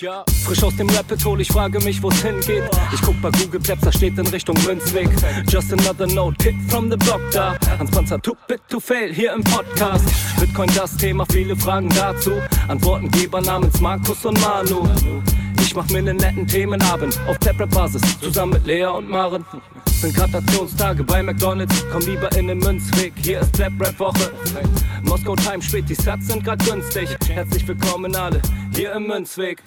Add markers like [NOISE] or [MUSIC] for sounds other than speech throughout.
Ja, frisch aus dem Rapid Hole, ich frage mich, wo's hingeht. Ich guck bei Google Maps, da steht in Richtung Münzweg. Just another note, Kid from the block da. Hans Panzer, too bit to fail, hier im Podcast. Bitcoin das Thema, viele Fragen dazu. Antwortengeber namens Markus und Manu. Ich mach mir nen netten Themenabend auf Taprap-Basis, zusammen mit Lea und Maren. Sind Gratationstage bei McDonalds, komm lieber in den Münzweg, hier ist Trap-Rap-Woche. Moskau Time spät, die Sats sind grad günstig. Herzlich willkommen alle, hier im Münzweg.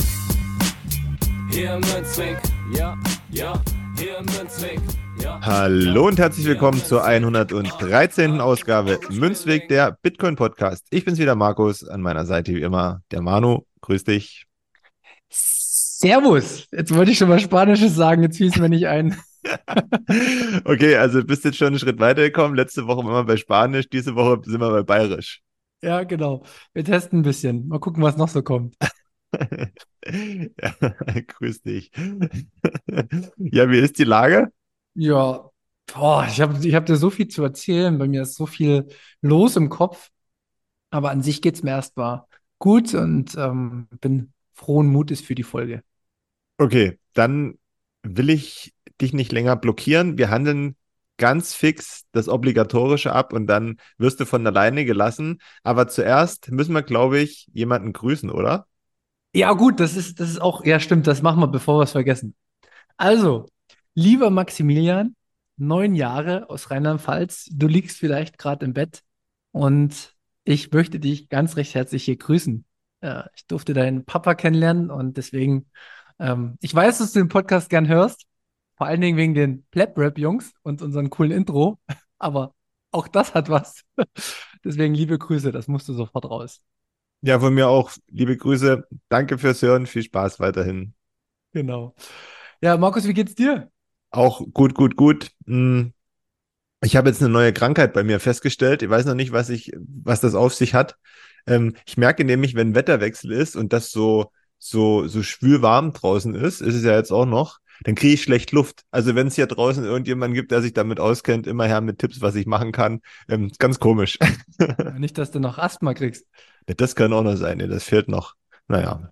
Hier im Münzweg, ja, ja, hier im Münzweg. Ja. Hallo und herzlich willkommen zur 113. Ausgabe Münzweg, der Bitcoin Podcast. Ich bin's wieder, Markus, an meiner Seite wie immer der Manu. Grüß dich. Servus. Jetzt wollte ich schon mal Spanisches sagen, jetzt fiel es mir nicht ein. [LAUGHS] okay, also bist jetzt schon einen Schritt weitergekommen. Letzte Woche waren wir bei Spanisch, diese Woche sind wir bei Bayerisch. Ja, genau. Wir testen ein bisschen. Mal gucken, was noch so kommt. [LAUGHS] ja, [LAUGHS] grüß dich. [LAUGHS] ja, wie ist die Lage? Ja, boah, ich habe ich hab dir so viel zu erzählen. Bei mir ist so viel los im Kopf. Aber an sich geht es mir erstmal gut und ähm, bin frohen Mutes für die Folge. Okay, dann will ich dich nicht länger blockieren. Wir handeln ganz fix das Obligatorische ab und dann wirst du von alleine gelassen. Aber zuerst müssen wir, glaube ich, jemanden grüßen, oder? Ja, gut, das ist, das ist auch, ja, stimmt, das machen wir, bevor wir es vergessen. Also, lieber Maximilian, neun Jahre aus Rheinland-Pfalz, du liegst vielleicht gerade im Bett und ich möchte dich ganz recht herzlich hier grüßen. Äh, ich durfte deinen Papa kennenlernen und deswegen, ähm, ich weiß, dass du den Podcast gern hörst, vor allen Dingen wegen den Plap-Rap-Jungs und unseren coolen Intro, aber auch das hat was. [LAUGHS] deswegen liebe Grüße, das musst du sofort raus. Ja, von mir auch liebe Grüße. Danke fürs Hören. Viel Spaß weiterhin. Genau. Ja, Markus, wie geht's dir? Auch gut, gut, gut. Hm. Ich habe jetzt eine neue Krankheit bei mir festgestellt. Ich weiß noch nicht, was ich, was das auf sich hat. Ähm, ich merke nämlich, wenn Wetterwechsel ist und das so, so, so schwül warm draußen ist, ist es ja jetzt auch noch, dann kriege ich schlecht Luft. Also wenn es hier draußen irgendjemanden gibt, der sich damit auskennt, immer her mit Tipps, was ich machen kann. Ähm, ganz komisch. [LAUGHS] Nicht, dass du noch Asthma kriegst. Das kann auch noch sein. Nee, das fehlt noch. Naja.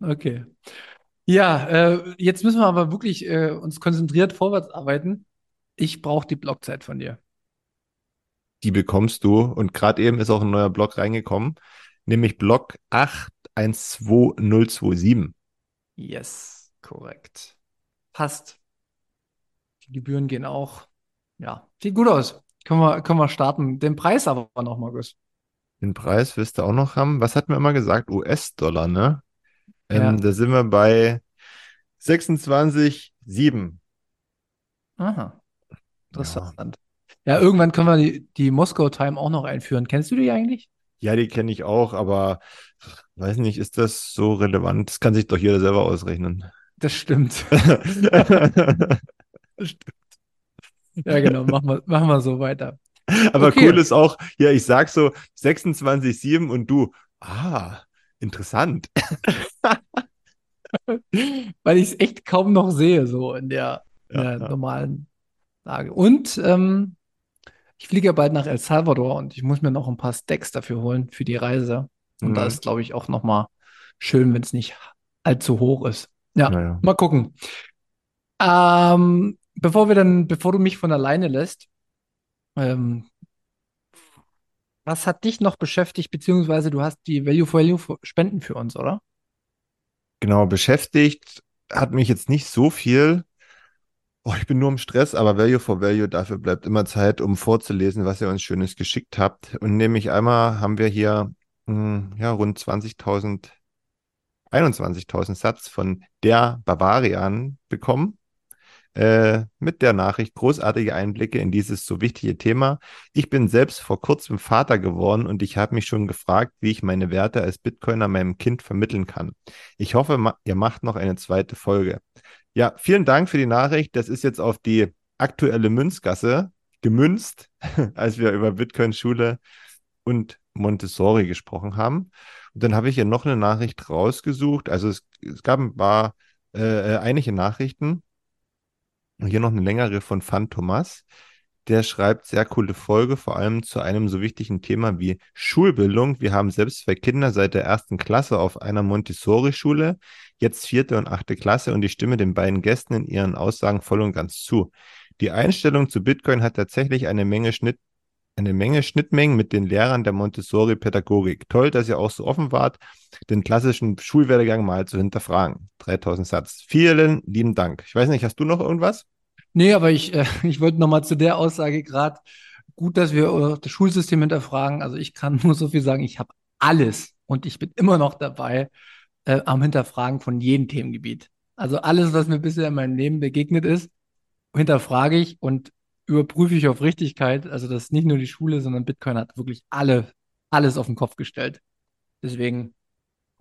Okay. Ja, äh, jetzt müssen wir aber wirklich äh, uns konzentriert vorwärts arbeiten. Ich brauche die Blockzeit von dir. Die bekommst du. Und gerade eben ist auch ein neuer Block reingekommen, nämlich Block 812027. Yes, korrekt. Passt. Die Gebühren gehen auch. Ja, sieht gut aus. Können wir, können wir starten. Den Preis aber noch, Markus. Den Preis wirst du auch noch haben. Was hatten wir immer gesagt? US-Dollar, ne? Ähm, ja. Da sind wir bei 26,7. Aha. Interessant. Ja. ja, irgendwann können wir die, die Moskau Time auch noch einführen. Kennst du die eigentlich? Ja, die kenne ich auch, aber weiß nicht, ist das so relevant? Das kann sich doch jeder selber ausrechnen. Das stimmt. [LAUGHS] das stimmt. Ja, genau, machen wir, machen wir so weiter. Aber okay. cool ist auch, ja, ich sag so 26,7 und du, ah, interessant. [LAUGHS] Weil ich es echt kaum noch sehe, so in der, in der ja. normalen Lage. Und ähm, ich fliege ja bald nach El Salvador und ich muss mir noch ein paar Stacks dafür holen für die Reise. Und mhm. da ist, glaube ich, auch nochmal schön, wenn es nicht allzu hoch ist. Ja, naja. mal gucken. Ähm, bevor wir dann, bevor du mich von alleine lässt, ähm, was hat dich noch beschäftigt, beziehungsweise du hast die Value for Value Spenden für uns, oder? Genau, beschäftigt hat mich jetzt nicht so viel. Oh, ich bin nur im Stress, aber Value for Value, dafür bleibt immer Zeit, um vorzulesen, was ihr uns Schönes geschickt habt. Und nämlich einmal haben wir hier mh, hm, ja, rund 20.000, 21.000 Satz von der Bavarian bekommen äh, mit der Nachricht großartige Einblicke in dieses so wichtige Thema. Ich bin selbst vor kurzem Vater geworden und ich habe mich schon gefragt, wie ich meine Werte als Bitcoiner meinem Kind vermitteln kann. Ich hoffe, ma ihr macht noch eine zweite Folge. Ja, vielen Dank für die Nachricht. Das ist jetzt auf die aktuelle Münzgasse gemünzt, [LAUGHS] als wir über Bitcoin-Schule und Montessori gesprochen haben. Und dann habe ich hier noch eine Nachricht rausgesucht. Also es, es gab ein paar äh, äh einige Nachrichten. Und hier noch eine längere von Fan Thomas. Der schreibt sehr coole Folge, vor allem zu einem so wichtigen Thema wie Schulbildung. Wir haben selbst zwei Kinder seit der ersten Klasse auf einer Montessori-Schule, jetzt vierte und achte Klasse und ich stimme den beiden Gästen in ihren Aussagen voll und ganz zu. Die Einstellung zu Bitcoin hat tatsächlich eine Menge Schnitt eine Menge Schnittmengen mit den Lehrern der Montessori-Pädagogik. Toll, dass ihr auch so offen wart, den klassischen Schulwerdegang mal zu hinterfragen. 3000 Satz. Vielen lieben Dank. Ich weiß nicht, hast du noch irgendwas? Nee, aber ich, äh, [LAUGHS] ich wollte nochmal zu der Aussage gerade, gut, dass wir das Schulsystem hinterfragen. Also ich kann [LAUGHS] nur so viel sagen, ich habe alles und ich bin immer noch dabei äh, am Hinterfragen von jedem Themengebiet. Also alles, was mir bisher in meinem Leben begegnet ist, hinterfrage ich und überprüfe ich auf Richtigkeit. Also das ist nicht nur die Schule, sondern Bitcoin hat wirklich alle, alles auf den Kopf gestellt. Deswegen,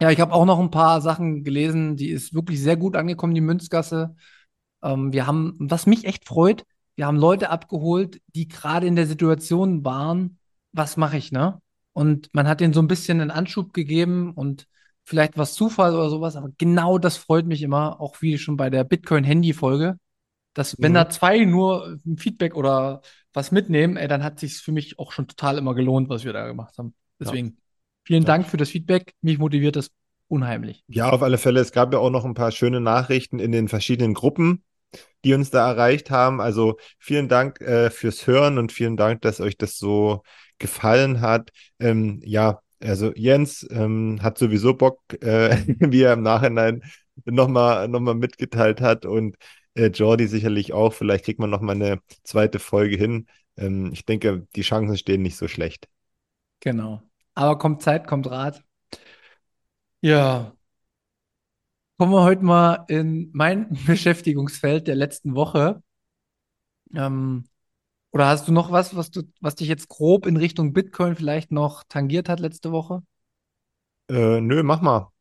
ja, ich habe auch noch ein paar Sachen gelesen, die ist wirklich sehr gut angekommen, die Münzgasse. Ähm, wir haben, was mich echt freut, wir haben Leute abgeholt, die gerade in der Situation waren, was mache ich, ne? Und man hat ihnen so ein bisschen einen Anschub gegeben und vielleicht was Zufall oder sowas, aber genau das freut mich immer, auch wie schon bei der Bitcoin-Handy-Folge, dass wenn mhm. da zwei nur ein Feedback oder was mitnehmen, ey, dann hat sich für mich auch schon total immer gelohnt, was wir da gemacht haben. Deswegen ja. vielen ja. Dank für das Feedback. Mich motiviert das unheimlich. Ja, auf alle Fälle. Es gab ja auch noch ein paar schöne Nachrichten in den verschiedenen Gruppen, die uns da erreicht haben. Also vielen Dank äh, fürs Hören und vielen Dank, dass euch das so gefallen hat. Ähm, ja, also Jens ähm, hat sowieso Bock, äh, [LAUGHS] wie er im Nachhinein nochmal noch mal mitgeteilt hat. Und äh, Jordi sicherlich auch. Vielleicht kriegt man noch mal eine zweite Folge hin. Ähm, ich denke, die Chancen stehen nicht so schlecht. Genau. Aber kommt Zeit, kommt Rat. Ja. Kommen wir heute mal in mein [LAUGHS] Beschäftigungsfeld der letzten Woche. Ähm, oder hast du noch was, was du, was dich jetzt grob in Richtung Bitcoin vielleicht noch tangiert hat letzte Woche? Äh, nö, mach mal.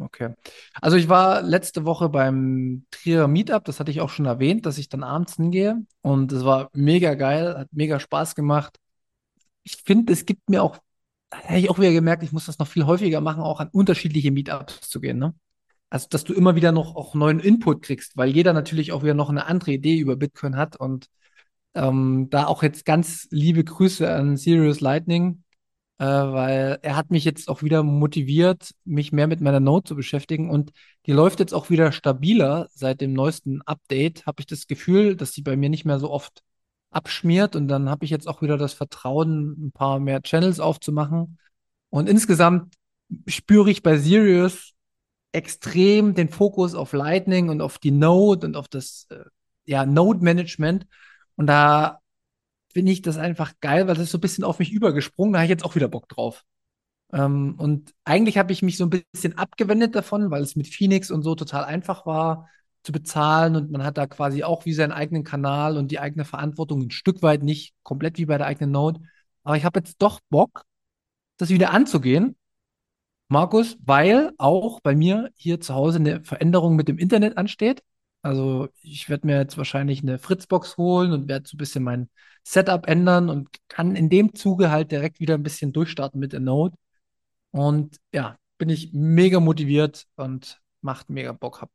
Okay. Also ich war letzte Woche beim Trier Meetup, das hatte ich auch schon erwähnt, dass ich dann abends hingehe und es war mega geil, hat mega Spaß gemacht. Ich finde, es gibt mir auch, hätte ich auch wieder gemerkt, ich muss das noch viel häufiger machen, auch an unterschiedliche Meetups zu gehen, ne? Also, dass du immer wieder noch auch neuen Input kriegst, weil jeder natürlich auch wieder noch eine andere Idee über Bitcoin hat und ähm, da auch jetzt ganz liebe Grüße an Serious Lightning äh, weil er hat mich jetzt auch wieder motiviert, mich mehr mit meiner Note zu beschäftigen und die läuft jetzt auch wieder stabiler seit dem neuesten Update. Habe ich das Gefühl, dass die bei mir nicht mehr so oft abschmiert und dann habe ich jetzt auch wieder das Vertrauen, ein paar mehr Channels aufzumachen. Und insgesamt spüre ich bei Sirius extrem den Fokus auf Lightning und auf die Node und auf das äh, ja, Node-Management. Und da finde ich das einfach geil, weil das ist so ein bisschen auf mich übergesprungen. Da habe ich jetzt auch wieder Bock drauf. Ähm, und eigentlich habe ich mich so ein bisschen abgewendet davon, weil es mit Phoenix und so total einfach war zu bezahlen und man hat da quasi auch wie seinen eigenen Kanal und die eigene Verantwortung ein Stück weit nicht komplett wie bei der eigenen Node. Aber ich habe jetzt doch Bock, das wieder anzugehen. Markus, weil auch bei mir hier zu Hause eine Veränderung mit dem Internet ansteht. Also ich werde mir jetzt wahrscheinlich eine Fritzbox holen und werde so ein bisschen mein Setup ändern und kann in dem Zuge halt direkt wieder ein bisschen durchstarten mit der Node. Und ja, bin ich mega motiviert und macht mega Bock.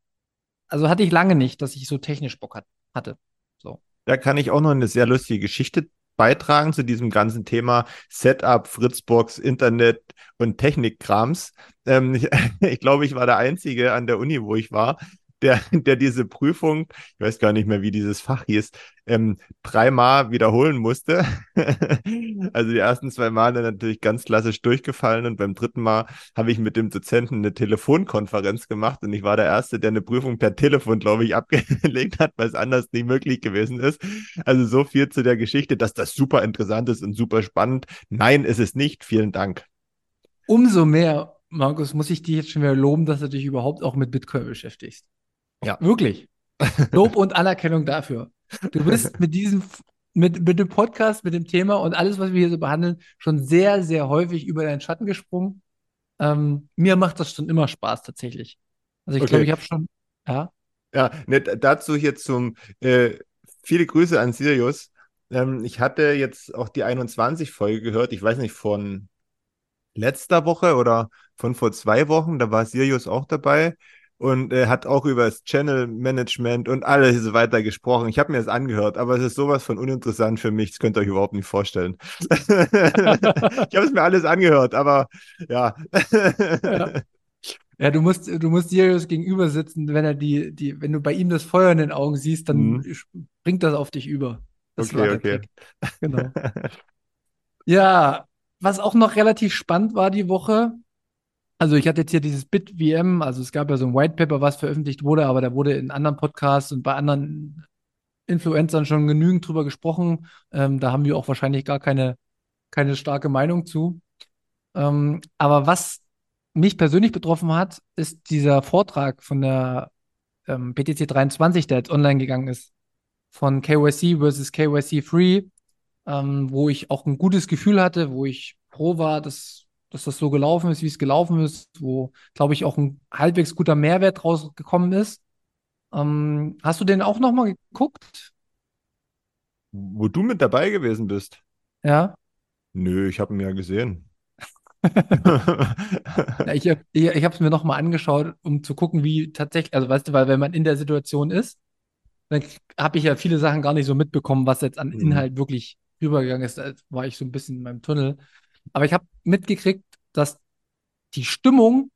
Also hatte ich lange nicht, dass ich so technisch Bock hat, hatte. So. Da kann ich auch noch eine sehr lustige Geschichte beitragen zu diesem ganzen Thema Setup, Fritzbox, Internet und Technikkrams. Ähm, [LAUGHS] ich, ich glaube, ich war der Einzige an der Uni, wo ich war, der, der diese Prüfung, ich weiß gar nicht mehr, wie dieses Fach hieß, ähm, dreimal wiederholen musste. [LAUGHS] also die ersten zwei Male natürlich ganz klassisch durchgefallen und beim dritten Mal habe ich mit dem Dozenten eine Telefonkonferenz gemacht und ich war der Erste, der eine Prüfung per Telefon, glaube ich, [LAUGHS] abgelegt hat, weil es anders nicht möglich gewesen ist. Also so viel zu der Geschichte, dass das super interessant ist und super spannend. Nein, ist es nicht. Vielen Dank. Umso mehr Markus, muss ich dich jetzt schon wieder loben, dass du dich überhaupt auch mit Bitcoin beschäftigst. Ja. Wirklich. [LAUGHS] Lob und Anerkennung dafür. Du bist mit diesem, mit, mit dem Podcast, mit dem Thema und alles, was wir hier so behandeln, schon sehr, sehr häufig über deinen Schatten gesprungen. Ähm, mir macht das schon immer Spaß, tatsächlich. Also ich okay. glaube, ich habe schon, ja. Ja, ne, dazu hier zum, äh, viele Grüße an Sirius. Ähm, ich hatte jetzt auch die 21-Folge gehört, ich weiß nicht, von letzter Woche oder von vor zwei Wochen, da war Sirius auch dabei. Und äh, hat auch über das Channel Management und alles weiter gesprochen. Ich habe mir das angehört, aber es ist sowas von uninteressant für mich, das könnt ihr euch überhaupt nicht vorstellen. [LAUGHS] ich habe es mir alles angehört, aber ja. ja. Ja, du musst, du musst Sirius gegenüber sitzen, wenn er die, die, wenn du bei ihm das Feuer in den Augen siehst, dann mhm. bringt das auf dich über. Das okay, okay. Genau. ja, was auch noch relativ spannend war die Woche, also ich hatte jetzt hier dieses BitVM, also es gab ja so ein White Paper, was veröffentlicht wurde, aber da wurde in anderen Podcasts und bei anderen Influencern schon genügend drüber gesprochen. Ähm, da haben wir auch wahrscheinlich gar keine, keine starke Meinung zu. Ähm, aber was mich persönlich betroffen hat, ist dieser Vortrag von der ähm, BTC 23, der jetzt online gegangen ist, von KYC versus KYC Free, ähm, wo ich auch ein gutes Gefühl hatte, wo ich froh war, dass dass das so gelaufen ist, wie es gelaufen ist, wo, glaube ich, auch ein halbwegs guter Mehrwert rausgekommen ist. Ähm, hast du den auch nochmal geguckt? Wo du mit dabei gewesen bist? Ja. Nö, ich habe ihn ja gesehen. [LAUGHS] ja, ich ich, ich habe es mir nochmal angeschaut, um zu gucken, wie tatsächlich, also weißt du, weil wenn man in der Situation ist, dann habe ich ja viele Sachen gar nicht so mitbekommen, was jetzt an mhm. Inhalt wirklich rübergegangen ist. Da war ich so ein bisschen in meinem Tunnel. Aber ich habe mitgekriegt, dass die Stimmung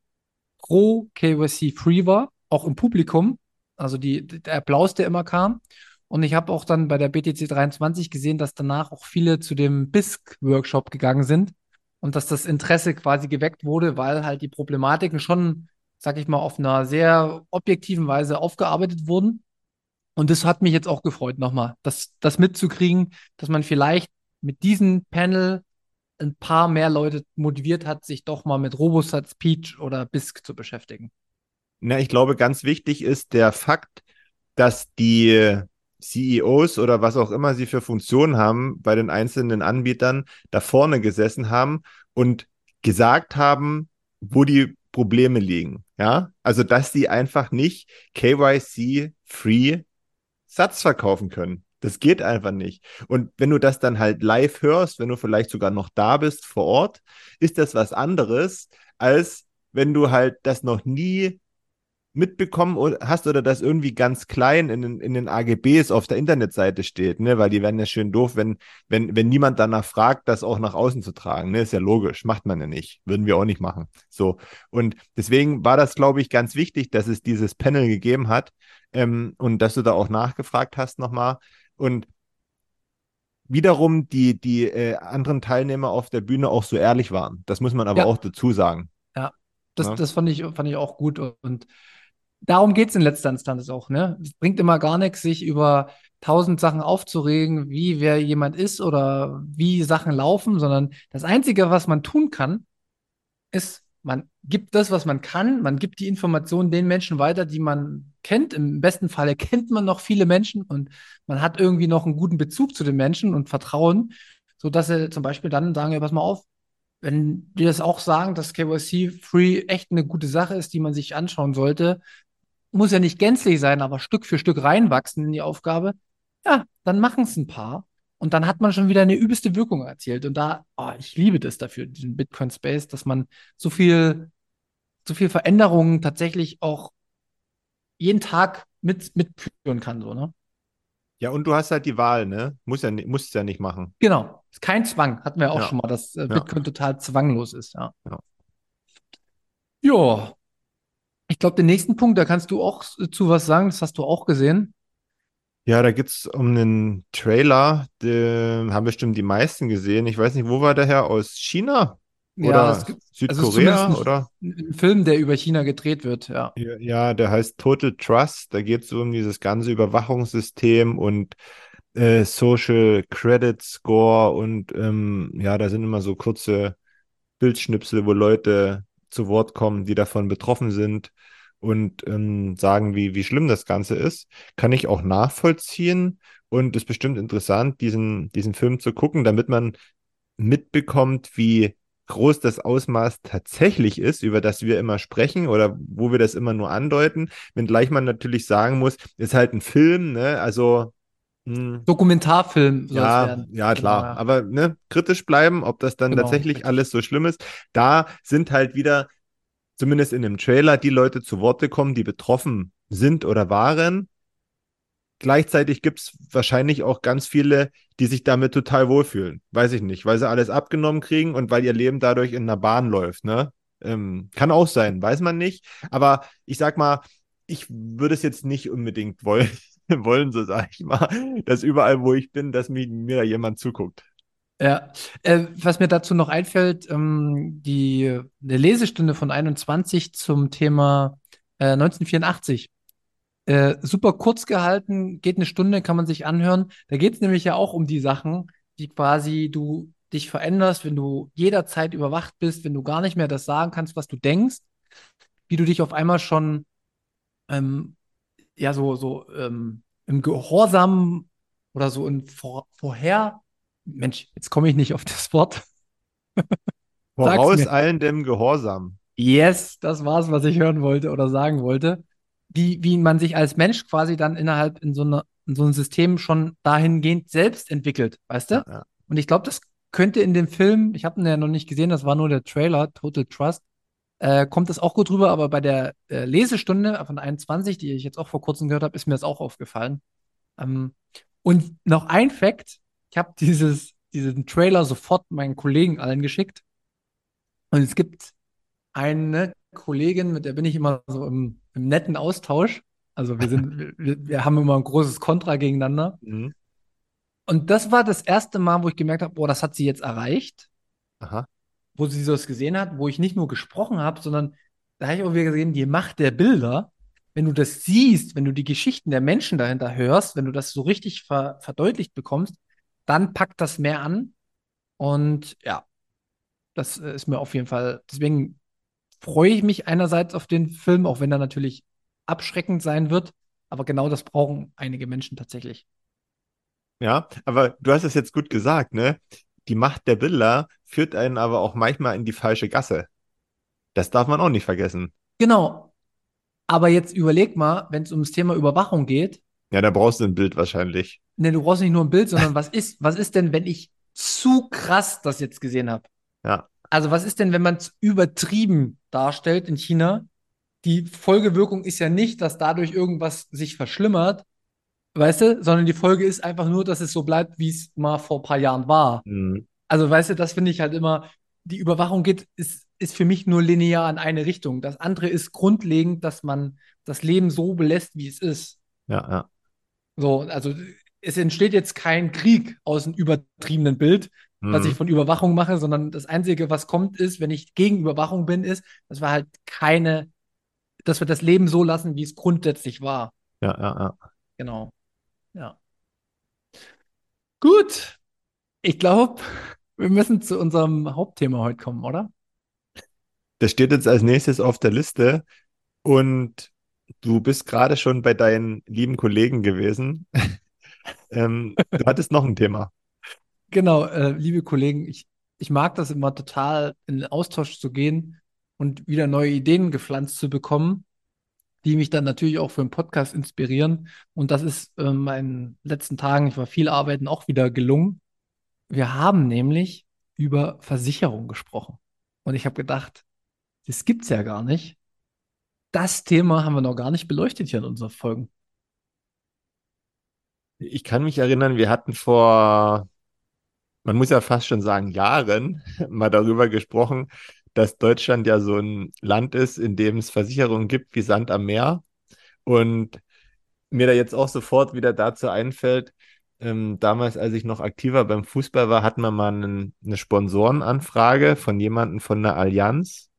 pro KYC Free war, auch im Publikum. Also die, der Applaus, der immer kam. Und ich habe auch dann bei der BTC 23 gesehen, dass danach auch viele zu dem BISC-Workshop gegangen sind und dass das Interesse quasi geweckt wurde, weil halt die Problematiken schon, sag ich mal, auf einer sehr objektiven Weise aufgearbeitet wurden. Und das hat mich jetzt auch gefreut, nochmal, das, das mitzukriegen, dass man vielleicht mit diesem Panel ein paar mehr Leute motiviert hat, sich doch mal mit Robosat, Peach oder BISC zu beschäftigen. Na, ich glaube, ganz wichtig ist der Fakt, dass die CEOs oder was auch immer sie für Funktionen haben bei den einzelnen Anbietern da vorne gesessen haben und gesagt haben, wo die Probleme liegen. Ja, also dass sie einfach nicht KYC free Satz verkaufen können. Das geht einfach nicht. Und wenn du das dann halt live hörst, wenn du vielleicht sogar noch da bist vor Ort, ist das was anderes, als wenn du halt das noch nie mitbekommen hast oder das irgendwie ganz klein in den, in den AGBs auf der Internetseite steht, ne? Weil die werden ja schön doof, wenn, wenn, wenn niemand danach fragt, das auch nach außen zu tragen. Ne? Ist ja logisch, macht man ja nicht. Würden wir auch nicht machen. So. Und deswegen war das, glaube ich, ganz wichtig, dass es dieses Panel gegeben hat ähm, und dass du da auch nachgefragt hast nochmal, und wiederum die, die äh, anderen Teilnehmer auf der Bühne auch so ehrlich waren. Das muss man aber ja. auch dazu sagen. Ja, das, ja? das fand, ich, fand ich auch gut. Und darum geht es in letzter Instanz auch. Ne? Es bringt immer gar nichts, sich über tausend Sachen aufzuregen, wie wer jemand ist oder wie Sachen laufen, sondern das Einzige, was man tun kann, ist man gibt das, was man kann, man gibt die Informationen den Menschen weiter, die man kennt. Im besten Fall kennt man noch viele Menschen und man hat irgendwie noch einen guten Bezug zu den Menschen und Vertrauen, sodass sie zum Beispiel dann sagen, ja, pass mal auf, wenn die das auch sagen, dass KYC Free echt eine gute Sache ist, die man sich anschauen sollte, muss ja nicht gänzlich sein, aber Stück für Stück reinwachsen in die Aufgabe, ja, dann machen es ein paar und dann hat man schon wieder eine übelste Wirkung erzielt. Und da, oh, ich liebe das dafür, diesen Bitcoin Space, dass man so viel, so viel Veränderungen tatsächlich auch jeden Tag mit, mitführen kann, so, ne? Ja, und du hast halt die Wahl, ne? Muss ja, musst es ja nicht machen. Genau. Ist kein Zwang. Hatten wir auch ja. schon mal, dass äh, Bitcoin ja. total zwanglos ist, ja. Ja. Jo. Ich glaube, den nächsten Punkt, da kannst du auch zu was sagen, das hast du auch gesehen. Ja, da geht es um einen Trailer, den haben bestimmt die meisten gesehen. Ich weiß nicht, wo war der her? Aus China? Oder ja, also Südkorea? Also oder? Ein Film, der über China gedreht wird, ja. Ja, ja der heißt Total Trust. Da geht es um dieses ganze Überwachungssystem und äh, Social Credit Score und ähm, ja, da sind immer so kurze Bildschnipsel, wo Leute zu Wort kommen, die davon betroffen sind und ähm, sagen, wie, wie schlimm das Ganze ist, kann ich auch nachvollziehen und ist bestimmt interessant, diesen, diesen Film zu gucken, damit man mitbekommt, wie groß das Ausmaß tatsächlich ist, über das wir immer sprechen oder wo wir das immer nur andeuten, wenngleich man natürlich sagen muss, ist halt ein Film, ne? Also hm. Dokumentarfilm soll ja, werden. Ja, klar. Genau. Aber ne, kritisch bleiben, ob das dann genau. tatsächlich alles so schlimm ist. Da sind halt wieder zumindest in dem Trailer, die Leute zu Worte kommen, die betroffen sind oder waren. Gleichzeitig gibt es wahrscheinlich auch ganz viele, die sich damit total wohlfühlen. Weiß ich nicht, weil sie alles abgenommen kriegen und weil ihr Leben dadurch in einer Bahn läuft. Ne? Ähm, kann auch sein, weiß man nicht. Aber ich sag mal, ich würde es jetzt nicht unbedingt wollen, [LAUGHS] wollen so sage ich mal, dass überall, wo ich bin, dass mir, mir da jemand zuguckt. Ja, äh, was mir dazu noch einfällt, ähm, die eine Lesestunde von 21 zum Thema äh, 1984. Äh, super kurz gehalten, geht eine Stunde, kann man sich anhören. Da geht es nämlich ja auch um die Sachen, die quasi du dich veränderst, wenn du jederzeit überwacht bist, wenn du gar nicht mehr das sagen kannst, was du denkst, wie du dich auf einmal schon ähm, ja so, so ähm, im Gehorsam oder so in vor, vorher, Mensch, jetzt komme ich nicht auf das Wort. [LAUGHS] Vorauseilendem Gehorsam. Yes, das war's, was ich hören wollte oder sagen wollte. Wie, wie man sich als Mensch quasi dann innerhalb in so, eine, in so einem System schon dahingehend selbst entwickelt, weißt du? Ja. Und ich glaube, das könnte in dem Film, ich habe ihn ja noch nicht gesehen, das war nur der Trailer, Total Trust, äh, kommt das auch gut rüber, aber bei der äh, Lesestunde von 21, die ich jetzt auch vor kurzem gehört habe, ist mir das auch aufgefallen. Ähm, und noch ein Fact, ich habe dieses, diesen Trailer sofort meinen Kollegen allen geschickt. Und es gibt eine Kollegin, mit der bin ich immer so im, im netten Austausch. Also wir sind, [LAUGHS] wir, wir, haben immer ein großes Kontra gegeneinander. Mhm. Und das war das erste Mal, wo ich gemerkt habe, boah, das hat sie jetzt erreicht. Aha wo sie das gesehen hat, wo ich nicht nur gesprochen habe, sondern da habe ich auch wieder gesehen, die Macht der Bilder, wenn du das siehst, wenn du die Geschichten der Menschen dahinter hörst, wenn du das so richtig ver verdeutlicht bekommst, dann packt das mehr an. Und ja, das ist mir auf jeden Fall, deswegen freue ich mich einerseits auf den Film, auch wenn er natürlich abschreckend sein wird. Aber genau das brauchen einige Menschen tatsächlich. Ja, aber du hast es jetzt gut gesagt, ne? die Macht der Bilder führt einen aber auch manchmal in die falsche Gasse. Das darf man auch nicht vergessen. Genau. Aber jetzt überleg mal, wenn es ums Thema Überwachung geht. Ja, da brauchst du ein Bild wahrscheinlich. Ne, du brauchst nicht nur ein Bild, sondern was ist, was ist denn, wenn ich zu krass das jetzt gesehen habe? Ja. Also, was ist denn, wenn man es übertrieben darstellt in China? Die Folgewirkung ist ja nicht, dass dadurch irgendwas sich verschlimmert, Weißt du? Sondern die Folge ist einfach nur, dass es so bleibt, wie es mal vor ein paar Jahren war. Mhm. Also, weißt du, das finde ich halt immer, die Überwachung geht, ist, ist für mich nur linear in eine Richtung. Das andere ist grundlegend, dass man das Leben so belässt, wie es ist. Ja, ja. So, also es entsteht jetzt kein Krieg aus einem übertriebenen Bild, mhm. was ich von Überwachung mache, sondern das Einzige, was kommt, ist, wenn ich gegen Überwachung bin, ist, dass wir halt keine, dass wir das Leben so lassen, wie es grundsätzlich war. Ja, ja, ja. Genau. Ja. Gut. Ich glaube, wir müssen zu unserem Hauptthema heute kommen, oder? Das steht jetzt als nächstes auf der Liste und du bist gerade schon bei deinen lieben Kollegen gewesen. [LAUGHS] ähm, du hattest noch ein Thema. Genau, äh, liebe Kollegen, ich, ich mag das immer total, in den Austausch zu gehen und wieder neue Ideen gepflanzt zu bekommen die mich dann natürlich auch für den Podcast inspirieren. Und das ist äh, in meinen letzten Tagen, ich war viel arbeiten, auch wieder gelungen. Wir haben nämlich über Versicherung gesprochen. Und ich habe gedacht, das gibt's ja gar nicht. Das Thema haben wir noch gar nicht beleuchtet hier in unseren Folgen. Ich kann mich erinnern, wir hatten vor, man muss ja fast schon sagen, Jahren [LAUGHS] mal darüber gesprochen, dass Deutschland ja so ein Land ist, in dem es Versicherungen gibt wie Sand am Meer. Und mir da jetzt auch sofort wieder dazu einfällt, ähm, damals, als ich noch aktiver beim Fußball war, hatten wir mal einen, eine Sponsorenanfrage von jemandem von der Allianz.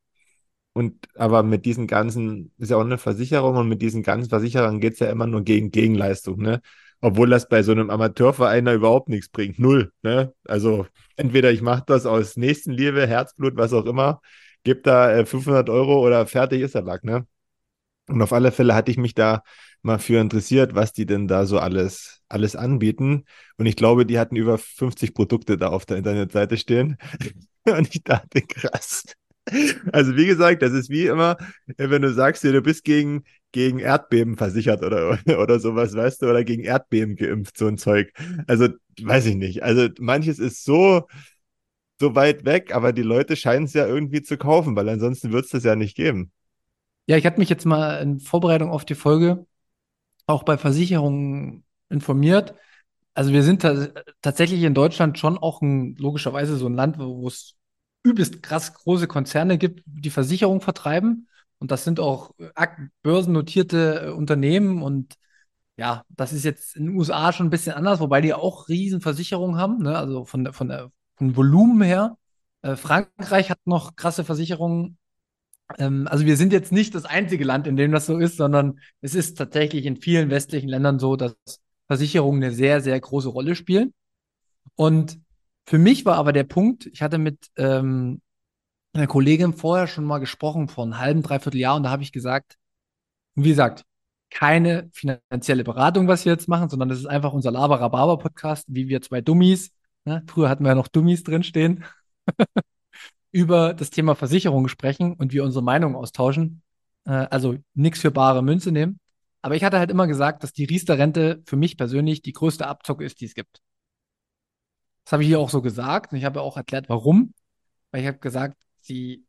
Und aber mit diesen ganzen, ist ja auch eine Versicherung und mit diesen ganzen Versicherern geht es ja immer nur gegen Gegenleistung, ne? obwohl das bei so einem Amateurverein da überhaupt nichts bringt. Null. Ne? Also entweder ich mache das aus Nächstenliebe, Herzblut, was auch immer, gebe da äh, 500 Euro oder fertig ist der Lack. Ne? Und auf alle Fälle hatte ich mich da mal für interessiert, was die denn da so alles, alles anbieten. Und ich glaube, die hatten über 50 Produkte da auf der Internetseite stehen. [LAUGHS] Und ich dachte, krass. [LAUGHS] Also wie gesagt, das ist wie immer, wenn du sagst, du bist gegen, gegen Erdbeben versichert oder, [LAUGHS] oder sowas, weißt du, oder gegen Erdbeben geimpft, so ein Zeug. Also weiß ich nicht. Also manches ist so, so weit weg, aber die Leute scheinen es ja irgendwie zu kaufen, weil ansonsten wird es das ja nicht geben. Ja, ich hatte mich jetzt mal in Vorbereitung auf die Folge auch bei Versicherungen informiert. Also wir sind tatsächlich in Deutschland schon auch ein, logischerweise so ein Land, wo es übelst krass große Konzerne gibt, die Versicherung vertreiben. Und das sind auch börsennotierte äh, Unternehmen. Und ja, das ist jetzt in den USA schon ein bisschen anders, wobei die auch Riesenversicherungen haben, ne? also von, von der, vom Volumen her. Äh, Frankreich hat noch krasse Versicherungen. Ähm, also wir sind jetzt nicht das einzige Land, in dem das so ist, sondern es ist tatsächlich in vielen westlichen Ländern so, dass Versicherungen eine sehr, sehr große Rolle spielen. Und für mich war aber der Punkt, ich hatte mit ähm, einer Kollegin vorher schon mal gesprochen, vor einem halben, dreiviertel Jahr, und da habe ich gesagt, wie gesagt, keine finanzielle Beratung, was wir jetzt machen, sondern das ist einfach unser Laber-Rhabarber-Podcast, wie wir zwei Dummies, ne? früher hatten wir ja noch Dummies drinstehen, [LAUGHS] über das Thema Versicherung sprechen und wir unsere Meinung austauschen. Äh, also nichts für bare Münze nehmen. Aber ich hatte halt immer gesagt, dass die Riester-Rente für mich persönlich die größte Abzocke ist, die es gibt. Das habe ich hier auch so gesagt und ich habe auch erklärt, warum. Weil ich habe gesagt, sie,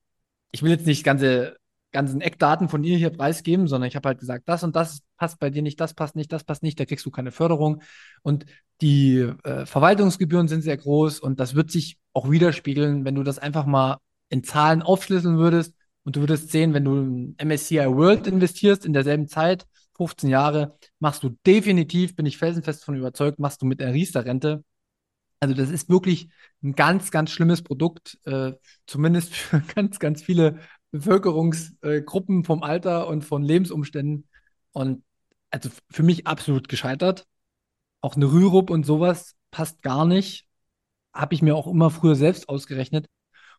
ich will jetzt nicht ganze, ganzen Eckdaten von ihr hier preisgeben, sondern ich habe halt gesagt, das und das passt bei dir nicht, das passt nicht, das passt nicht, da kriegst du keine Förderung. Und die äh, Verwaltungsgebühren sind sehr groß und das wird sich auch widerspiegeln, wenn du das einfach mal in Zahlen aufschlüsseln würdest und du würdest sehen, wenn du in MSCI World investierst in derselben Zeit, 15 Jahre, machst du definitiv, bin ich felsenfest davon überzeugt, machst du mit der Riester-Rente. Also das ist wirklich ein ganz, ganz schlimmes Produkt, äh, zumindest [LAUGHS] für ganz, ganz viele Bevölkerungsgruppen äh, vom Alter und von Lebensumständen. Und also für mich absolut gescheitert. Auch eine Rürup und sowas passt gar nicht. Habe ich mir auch immer früher selbst ausgerechnet.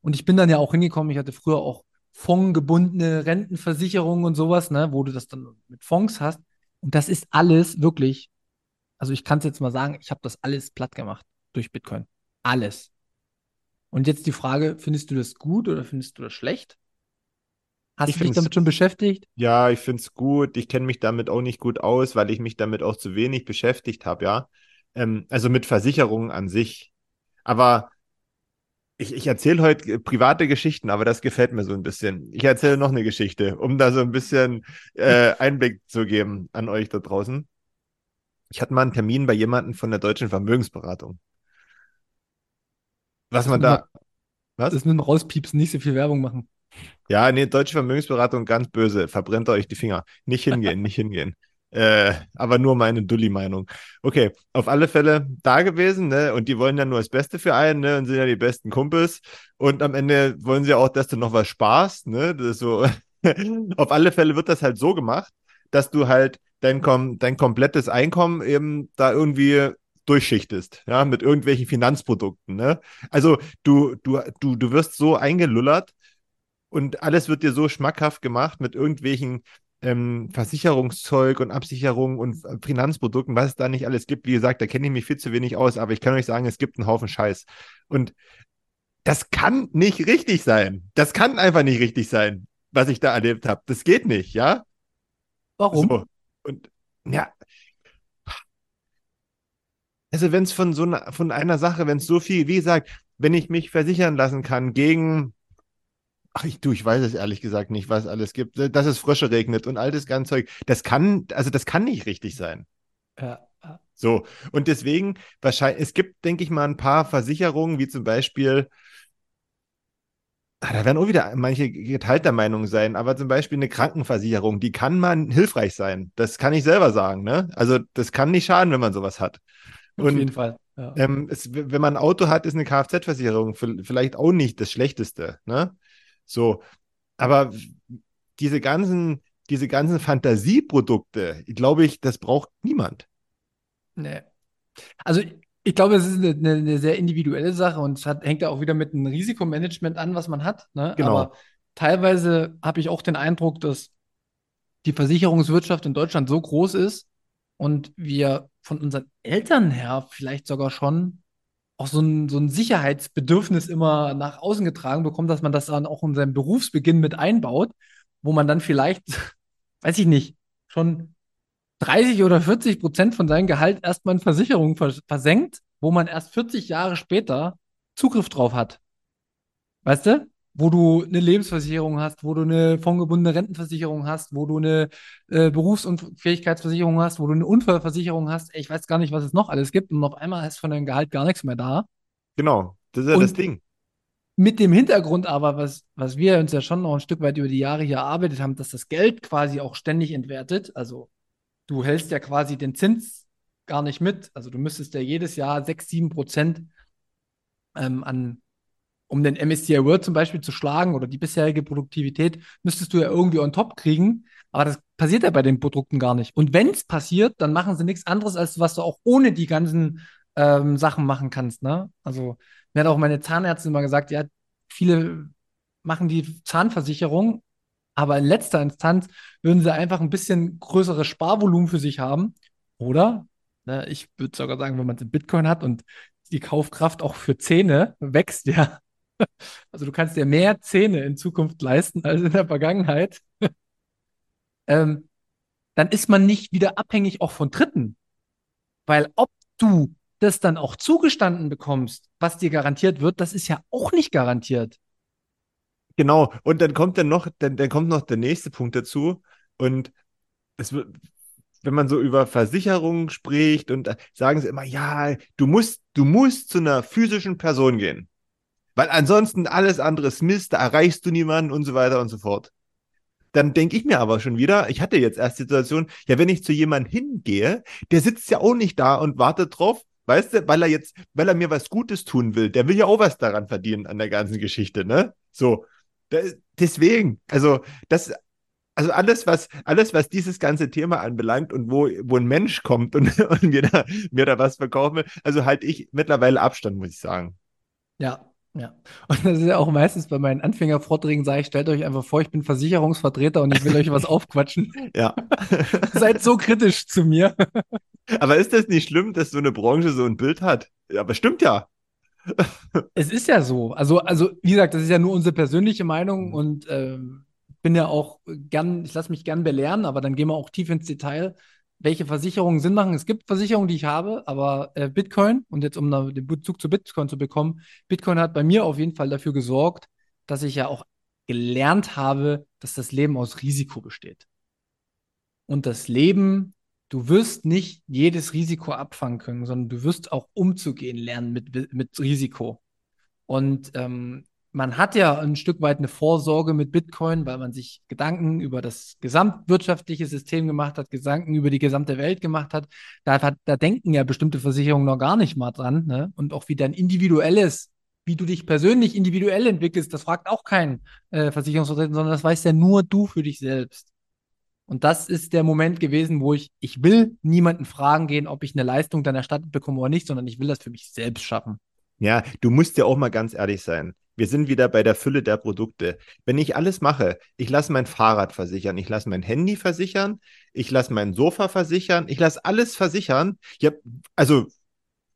Und ich bin dann ja auch hingekommen, ich hatte früher auch fondgebundene Rentenversicherungen und sowas, ne, wo du das dann mit Fonds hast. Und das ist alles wirklich, also ich kann es jetzt mal sagen, ich habe das alles platt gemacht durch Bitcoin. Alles. Und jetzt die Frage, findest du das gut oder findest du das schlecht? Hast ich du dich damit schon beschäftigt? Ja, ich finde es gut. Ich kenne mich damit auch nicht gut aus, weil ich mich damit auch zu wenig beschäftigt habe, ja. Ähm, also mit Versicherungen an sich. Aber ich, ich erzähle heute private Geschichten, aber das gefällt mir so ein bisschen. Ich erzähle noch eine Geschichte, um da so ein bisschen äh, [LAUGHS] Einblick zu geben an euch da draußen. Ich hatte mal einen Termin bei jemandem von der Deutschen Vermögensberatung. Was man da. Was? Das mit dem Rauspiepsen, nicht so viel Werbung machen. Ja, nee, Deutsche Vermögensberatung ganz böse. Verbrennt euch die Finger. Nicht hingehen, nicht hingehen. [LAUGHS] Äh, aber nur meine Dulli-Meinung. Okay, auf alle Fälle da gewesen, ne? Und die wollen ja nur das Beste für einen, ne? Und sind ja die besten Kumpels. Und am Ende wollen sie auch, dass du noch was sparst, ne? Das ist so. [LAUGHS] auf alle Fälle wird das halt so gemacht, dass du halt dein, kom dein komplettes Einkommen eben da irgendwie durchschichtest, ja, mit irgendwelchen Finanzprodukten, ne? Also du, du, du, du wirst so eingelullert und alles wird dir so schmackhaft gemacht mit irgendwelchen ähm, Versicherungszeug und Absicherung und äh, Finanzprodukten, was es da nicht alles gibt. Wie gesagt, da kenne ich mich viel zu wenig aus, aber ich kann euch sagen, es gibt einen Haufen Scheiß. Und das kann nicht richtig sein. Das kann einfach nicht richtig sein, was ich da erlebt habe. Das geht nicht, ja? Warum? So. Und ja. Also, wenn es von so einer, von einer Sache, wenn es so viel, wie gesagt, wenn ich mich versichern lassen kann gegen Ach, ich, du, ich weiß es ehrlich gesagt nicht, was alles gibt. Dass es Frösche regnet und all das ganze Zeug. Das kann, also das kann nicht richtig sein. Ja. So, und deswegen, wahrscheinlich, es gibt, denke ich mal, ein paar Versicherungen, wie zum Beispiel, ah, da werden auch wieder manche geteilter Meinung sein, aber zum Beispiel eine Krankenversicherung, die kann man hilfreich sein. Das kann ich selber sagen, ne? Also, das kann nicht schaden, wenn man sowas hat. Auf und, jeden Fall. Ja. Ähm, es, wenn man ein Auto hat, ist eine Kfz-Versicherung vielleicht auch nicht das Schlechteste, ne? So, aber diese ganzen, diese ganzen Fantasieprodukte, glaube ich, das braucht niemand. Nee. Also ich glaube, es ist eine, eine, sehr individuelle Sache und es hat, hängt ja auch wieder mit einem Risikomanagement an, was man hat. Ne? Genau. Aber teilweise habe ich auch den Eindruck, dass die Versicherungswirtschaft in Deutschland so groß ist und wir von unseren Eltern her vielleicht sogar schon auch so ein, so ein Sicherheitsbedürfnis immer nach außen getragen bekommt, dass man das dann auch in seinem Berufsbeginn mit einbaut, wo man dann vielleicht, [LAUGHS] weiß ich nicht, schon 30 oder 40 Prozent von seinem Gehalt erstmal in Versicherungen versenkt, wo man erst 40 Jahre später Zugriff drauf hat. Weißt du? Wo du eine Lebensversicherung hast, wo du eine fondgebundene Rentenversicherung hast, wo du eine äh, Berufsunfähigkeitsversicherung hast, wo du eine Unfallversicherung hast. Ey, ich weiß gar nicht, was es noch alles gibt. Und auf einmal hast du von deinem Gehalt gar nichts mehr da. Genau, das ist ja Und- das Ding. Mit dem Hintergrund aber, was, was wir uns ja schon noch ein Stück weit über die Jahre hier erarbeitet haben, dass das Geld quasi auch ständig entwertet. Also du hältst ja quasi den Zins gar nicht mit. Also du müsstest ja jedes Jahr 6, 7 Prozent ähm, an, um den MSCI World zum Beispiel zu schlagen oder die bisherige Produktivität, müsstest du ja irgendwie on top kriegen. Aber das passiert ja bei den Produkten gar nicht. Und wenn es passiert, dann machen sie nichts anderes, als was du auch ohne die ganzen ähm, Sachen machen kannst. Ne? Also mir hat auch meine Zahnärztin mal gesagt, ja, viele machen die Zahnversicherung, aber in letzter Instanz würden sie einfach ein bisschen größeres Sparvolumen für sich haben. Oder, ne, ich würde sogar sagen, wenn man es in Bitcoin hat und die Kaufkraft auch für Zähne wächst, [LAUGHS] ja. [LAUGHS] Also du kannst dir mehr Zähne in Zukunft leisten als in der Vergangenheit. [LAUGHS] ähm, dann ist man nicht wieder abhängig auch von Dritten. Weil ob du das dann auch zugestanden bekommst, was dir garantiert wird, das ist ja auch nicht garantiert. Genau. Und dann kommt dann noch, dann, dann kommt noch der nächste Punkt dazu. Und es wird, wenn man so über Versicherungen spricht und da sagen sie immer, ja, du musst, du musst zu einer physischen Person gehen. Weil ansonsten alles andere ist Mist, da erreichst du niemanden und so weiter und so fort. Dann denke ich mir aber schon wieder, ich hatte jetzt erst die Situation, ja, wenn ich zu jemandem hingehe, der sitzt ja auch nicht da und wartet drauf, weißt du, weil er jetzt, weil er mir was Gutes tun will, der will ja auch was daran verdienen an der ganzen Geschichte, ne? So. Deswegen, also das, also alles, was, alles, was dieses ganze Thema anbelangt und wo, wo ein Mensch kommt und, [LAUGHS] und mir, da, mir da was verkaufen will, also halt ich mittlerweile Abstand, muss ich sagen. Ja, ja. [LAUGHS] Und das ist ja auch meistens bei meinen Anfängervorträgen, sage ich, stellt euch einfach vor, ich bin Versicherungsvertreter und ich will euch was [LAUGHS] aufquatschen. Ja. [LAUGHS] Seid so kritisch zu mir. Aber ist das nicht schlimm, dass so eine Branche so ein Bild hat? Ja, aber stimmt ja. Es ist ja so. Also, also, wie gesagt, das ist ja nur unsere persönliche Meinung Mhm. und ähm, bin ja auch gern, ich lasse mich gern belehren, aber dann gehen wir auch tief ins Detail, welche Versicherungen Sinn machen. Es gibt Versicherungen, die ich habe, aber äh, Bitcoin, und jetzt um da den Bezug zu Bitcoin zu bekommen, Bitcoin hat bei mir auf jeden Fall dafür gesorgt, dass ich ja auch gelernt habe, dass das Leben aus Risiko besteht. Und das Leben, du wirst nicht jedes Risiko abfangen können, sondern du wirst auch umzugehen lernen mit, mit Risiko. Und ähm, man hat ja ein Stück weit eine Vorsorge mit Bitcoin, weil man sich Gedanken über das gesamtwirtschaftliche System gemacht hat, Gedanken über die gesamte Welt gemacht hat. Da, da denken ja bestimmte Versicherungen noch gar nicht mal dran. Ne? Und auch wie dein individuelles, wie du dich persönlich individuell entwickelst, das fragt auch kein äh, Versicherungsvertreter, sondern das weißt ja nur du für dich selbst. Und das ist der Moment gewesen, wo ich, ich will niemanden fragen gehen, ob ich eine Leistung dann erstattet bekomme oder nicht, sondern ich will das für mich selbst schaffen. Ja, du musst ja auch mal ganz ehrlich sein. Wir sind wieder bei der Fülle der Produkte. Wenn ich alles mache, ich lasse mein Fahrrad versichern, ich lasse mein Handy versichern, ich lasse mein Sofa versichern, ich lasse alles versichern. Ja, also,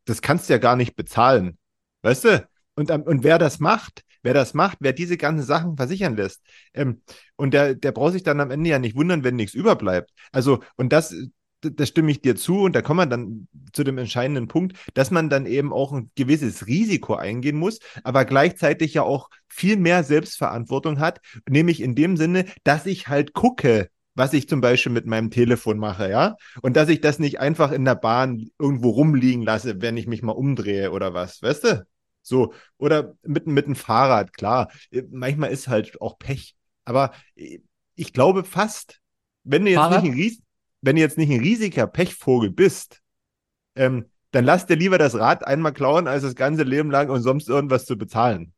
das kannst du ja gar nicht bezahlen. Weißt du? Und, und wer das macht, wer das macht, wer diese ganzen Sachen versichern lässt, ähm, und der, der braucht sich dann am Ende ja nicht wundern, wenn nichts überbleibt. Also, und das, da stimme ich dir zu und da kommen wir dann zu dem entscheidenden Punkt, dass man dann eben auch ein gewisses Risiko eingehen muss, aber gleichzeitig ja auch viel mehr Selbstverantwortung hat, nämlich in dem Sinne, dass ich halt gucke, was ich zum Beispiel mit meinem Telefon mache, ja, und dass ich das nicht einfach in der Bahn irgendwo rumliegen lasse, wenn ich mich mal umdrehe oder was, weißt du? So, oder mit, mit dem Fahrrad, klar. Manchmal ist halt auch Pech. Aber ich glaube fast, wenn du jetzt Fahrrad? nicht ein Ries wenn du jetzt nicht ein riesiger Pechvogel bist, ähm, dann lass dir lieber das Rad einmal klauen, als das ganze Leben lang und sonst irgendwas zu bezahlen.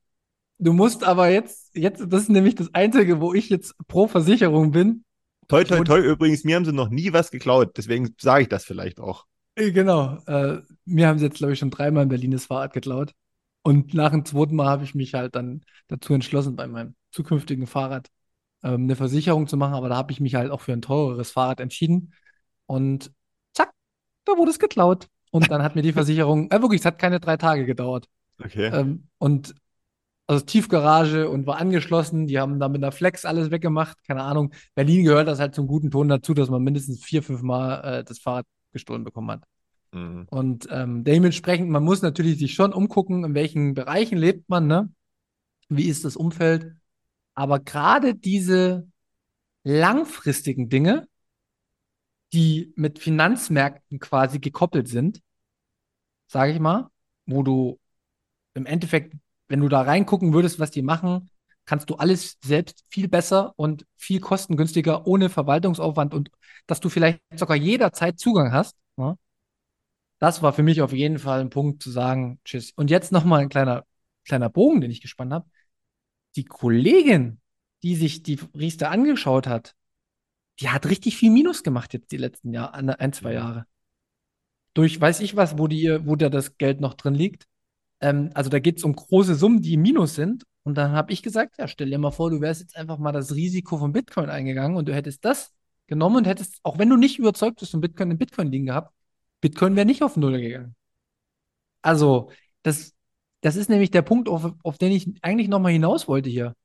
Du musst aber jetzt, jetzt, das ist nämlich das Einzige, wo ich jetzt pro Versicherung bin. Toi, toi, toi, übrigens, mir haben sie noch nie was geklaut, deswegen sage ich das vielleicht auch. Äh, Genau. Äh, mir haben sie jetzt, glaube ich, schon dreimal in Berlin das Fahrrad geklaut. Und nach dem zweiten Mal habe ich mich halt dann dazu entschlossen, bei meinem zukünftigen Fahrrad ähm, eine Versicherung zu machen. Aber da habe ich mich halt auch für ein teureres Fahrrad entschieden. Und zack, da wurde es geklaut. Und dann hat mir die [LAUGHS] Versicherung, äh, wirklich, es hat keine drei Tage gedauert. Okay. Ähm, und also Tiefgarage und war angeschlossen. Die haben da mit einer Flex alles weggemacht. Keine Ahnung. Berlin gehört das halt zum guten Ton dazu, dass man mindestens vier, fünf Mal äh, das Fahrrad gestohlen bekommen hat. Mhm. Und ähm, dementsprechend, man muss natürlich sich schon umgucken, in welchen Bereichen lebt man, ne? Wie ist das Umfeld? Aber gerade diese langfristigen Dinge, die mit Finanzmärkten quasi gekoppelt sind, sage ich mal, wo du im Endeffekt, wenn du da reingucken würdest, was die machen, kannst du alles selbst viel besser und viel kostengünstiger ohne Verwaltungsaufwand und dass du vielleicht sogar jederzeit Zugang hast. Ne? Das war für mich auf jeden Fall ein Punkt zu sagen, tschüss. Und jetzt nochmal ein kleiner, kleiner Bogen, den ich gespannt habe. Die Kollegin, die sich die Riester angeschaut hat, die hat richtig viel Minus gemacht jetzt die letzten Jahr, ein, zwei Jahre. Durch weiß ich was, wo die, wo da das Geld noch drin liegt. Ähm, also da geht es um große Summen, die im Minus sind. Und dann habe ich gesagt, ja, stell dir mal vor, du wärst jetzt einfach mal das Risiko von Bitcoin eingegangen und du hättest das genommen und hättest, auch wenn du nicht überzeugt bist von Bitcoin, in Bitcoin liegen gehabt, Bitcoin wäre nicht auf Null gegangen. Also, das, das ist nämlich der Punkt, auf, auf den ich eigentlich nochmal hinaus wollte hier.